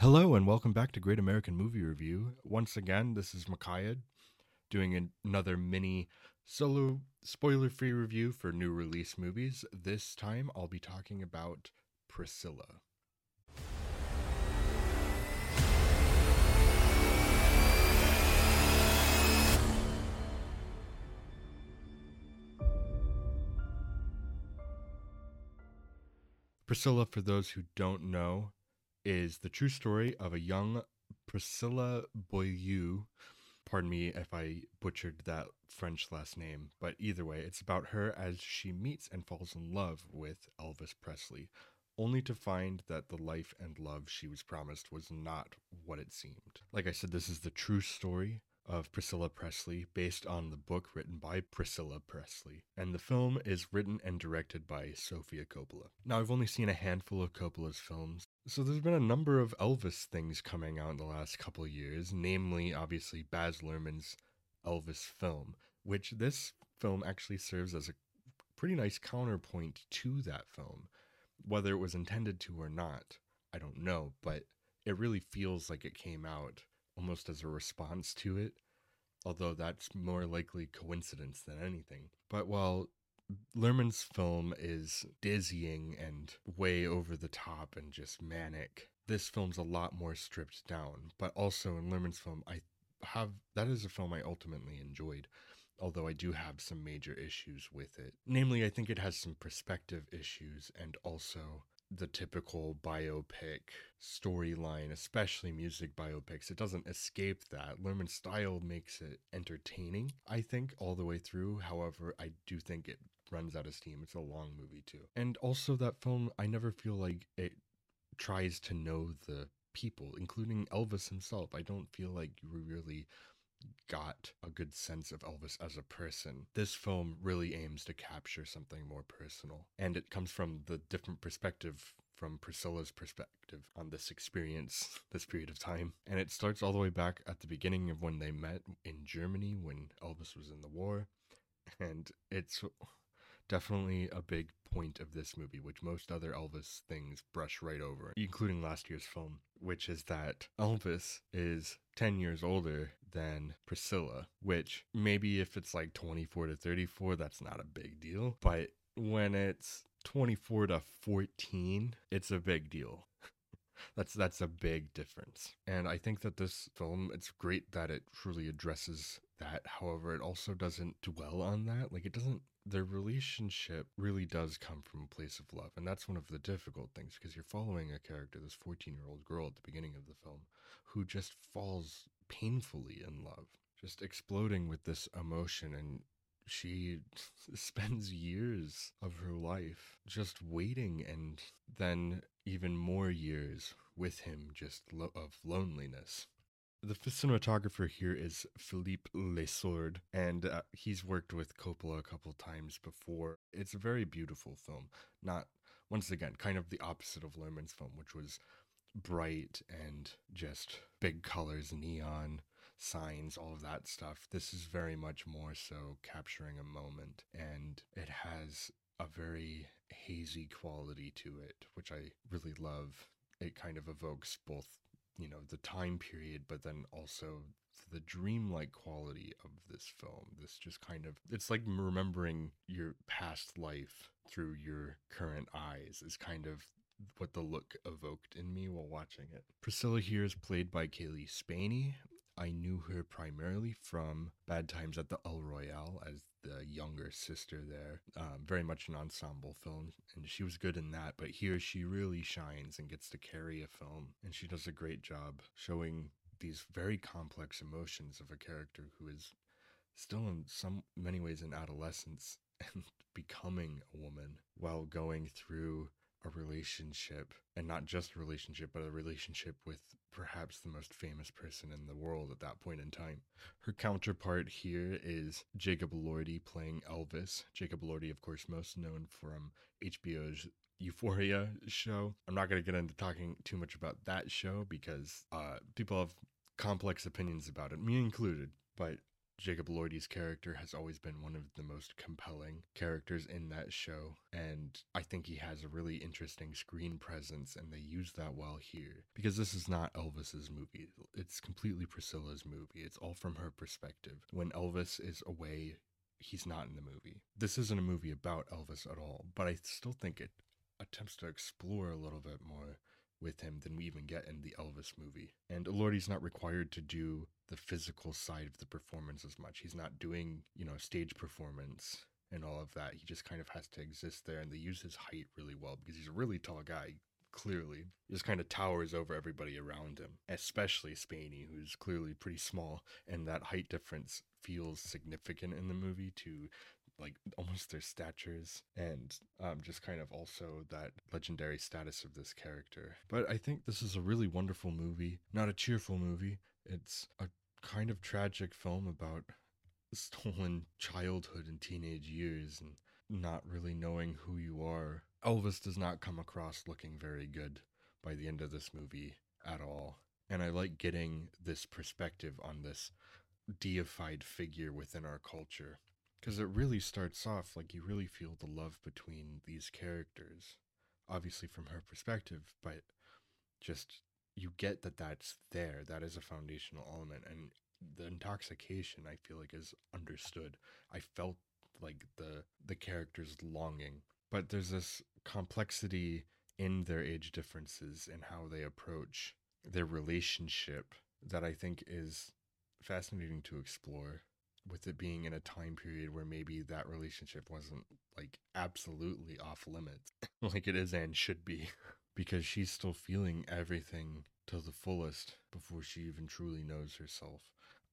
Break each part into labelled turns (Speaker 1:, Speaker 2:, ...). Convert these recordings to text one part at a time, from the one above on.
Speaker 1: Hello and welcome back to Great American Movie Review. Once again, this is Mikiah doing an- another mini solo spoiler free review for new release movies. This time I'll be talking about Priscilla. Priscilla, for those who don't know, is the true story of a young Priscilla Beaulieu. Pardon me if I butchered that French last name, but either way, it's about her as she meets and falls in love with Elvis Presley, only to find that the life and love she was promised was not what it seemed. Like I said, this is the true story of Priscilla Presley based on the book written by Priscilla Presley. And the film is written and directed by Sofia Coppola. Now, I've only seen a handful of Coppola's films, so there's been a number of Elvis things coming out in the last couple years, namely, obviously, Baz Luhrmann's Elvis film, which this film actually serves as a pretty nice counterpoint to that film. Whether it was intended to or not, I don't know, but it really feels like it came out almost as a response to it, although that's more likely coincidence than anything. But while Luhrmann's film is dizzying and way over the top and just manic, this film's a lot more stripped down. But also in Luhrmann's film, I have that is a film I ultimately enjoyed although I do have some major issues with it. Namely, I think it has some perspective issues and also the typical biopic storyline, especially music biopics. It doesn't escape that. Luhrmann's style makes it entertaining, I think, all the way through. However, I do think it runs out of steam. It's a long movie, too. And also, that film, I never feel like it tries to know the people, including Elvis himself. I don't feel like you really got a good sense of Elvis as a person. This film really aims to capture something more personal, and it comes from the different perspective from Priscilla's perspective on this experience, this period of time. And it starts all the way back at the beginning of when they met in Germany when Elvis was in the war. And it's definitely a big point of this movie, which most other Elvis things brush right over, including last year's film, which is that Elvis is 10 years older than Priscilla, which maybe if it's like 24 to 34, that's not a big deal. But when it's 24 to 14, it's a big deal. that's that's a big difference. And I think that this film it's great that it truly addresses that. However, it also doesn't dwell on that. Like it doesn't their relationship really does come from a place of love. And that's one of the difficult things because you're following a character, this 14 year old girl at the beginning of the film, who just falls painfully in love, just exploding with this emotion. And she spends years of her life just waiting and then even more years with him just lo- of loneliness the cinematographer here is Philippe Le Sourd, and uh, he's worked with Coppola a couple times before. It's a very beautiful film. Not, once again, kind of the opposite of Luhrmann's film, which was bright and just big colors, neon, signs, all of that stuff. This is very much more so capturing a moment, and it has a very hazy quality to it, which I really love. It kind of evokes both you know the time period but then also the dreamlike quality of this film this just kind of it's like remembering your past life through your current eyes is kind of what the look evoked in me while watching it priscilla here is played by Cailee Spaeny I knew her primarily from Bad Times at the El Royale as the younger sister there. Um, very much an ensemble film, and she was good in that. But here she really shines and gets to carry a film, and she does a great job showing these very complex emotions of a character who is still in some many ways in adolescence and becoming a woman while going through a relationship and not just a relationship but a relationship with perhaps the most famous person in the world at that point in time. Her counterpart here is jacob elordi playing elvis. Jacob elordi of course most known from hbo's euphoria show. I'm not going to get into talking too much about that show because uh, people have complex opinions about it me included but Jacob Elordi's character has always been one of the most compelling characters in that show. And I think he has a really interesting screen presence, and they use that well here. Because this is not Elvis's movie, it's completely Priscilla's movie. It's all from her perspective. When Elvis is away, he's not in the movie. This isn't a movie about Elvis at all, but I still think it attempts to explore a little bit more with him than we even get in the Elvis movie. And Elordi's not required to do the physical side of the performance as much. He's not doing, you know, stage performance and all of that. He just kind of has to exist there and they use his height really well because he's a really tall guy. Clearly, he just kind of towers over everybody around him, especially Spaeny, who's clearly pretty small, and that height difference feels significant in the movie to like almost their statures and um, just kind of also that legendary status of this character. But I think this is a really wonderful movie, not a cheerful movie. It's a kind of tragic film about stolen childhood and teenage years and not really knowing who you are. Elvis does not come across looking very good by the end of this movie at all. And I like getting this perspective on this deified figure within our culture because it really starts off like you really feel the love between these characters obviously from her perspective but just you get that that's there that is a foundational element and the intoxication i feel like is understood. I felt like the the characters longing but there's this complexity in their age differences and how they approach their relationship that i think is fascinating to explore with it being in a time period where maybe that relationship wasn't like absolutely off limits like it is and should be because she's still feeling everything to the fullest before she even truly knows herself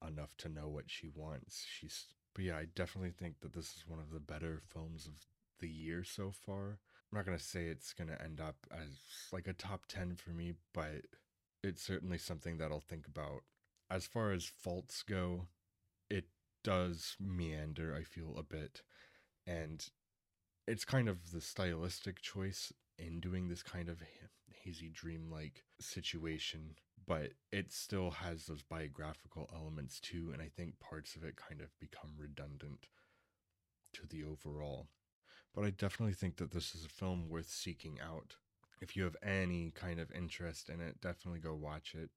Speaker 1: enough to know what she wants. She's but yeah i definitely think that this is one of the better films of the year so far. I'm not going to say it's going to end up as like a top 10 for me but it's certainly something that i'll think about. As far as faults go does meander, I feel, a bit. And it's kind of the stylistic choice in doing this kind of hazy dream-like situation, but it still has those biographical elements too, and I think parts of it kind of become redundant to the overall. But I definitely think that this is a film worth seeking out. If you have any kind of interest in it, definitely go watch it.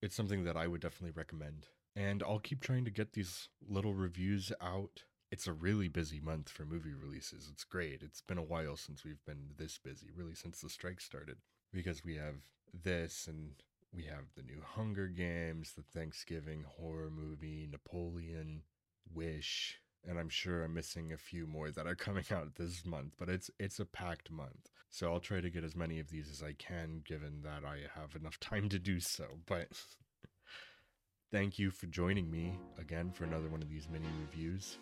Speaker 1: It's something that I would definitely recommend and I'll keep trying to get these little reviews out. It's a really busy month for movie releases. It's great. It's been a while since we've been this busy, really since the strike started, because we have this and we have the new Hunger Games, the Thanksgiving horror movie, Napoleon, Wish, and I'm sure I'm missing a few more that are coming out this month, but it's it's a packed month. So I'll try to get as many of these as I can given that I have enough time to do so. But Thank you for joining me again for another one of these mini reviews.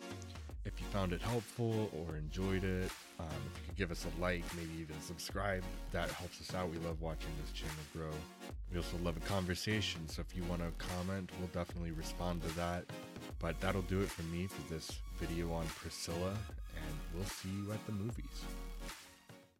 Speaker 1: If you found it helpful or enjoyed it, um, if you could give us a like, maybe even subscribe, that helps us out. We love watching this channel grow. We also love a conversation, so if you want to comment, we'll definitely respond to that. But that'll do it for me for this video on Priscilla, and we'll see you at the movies.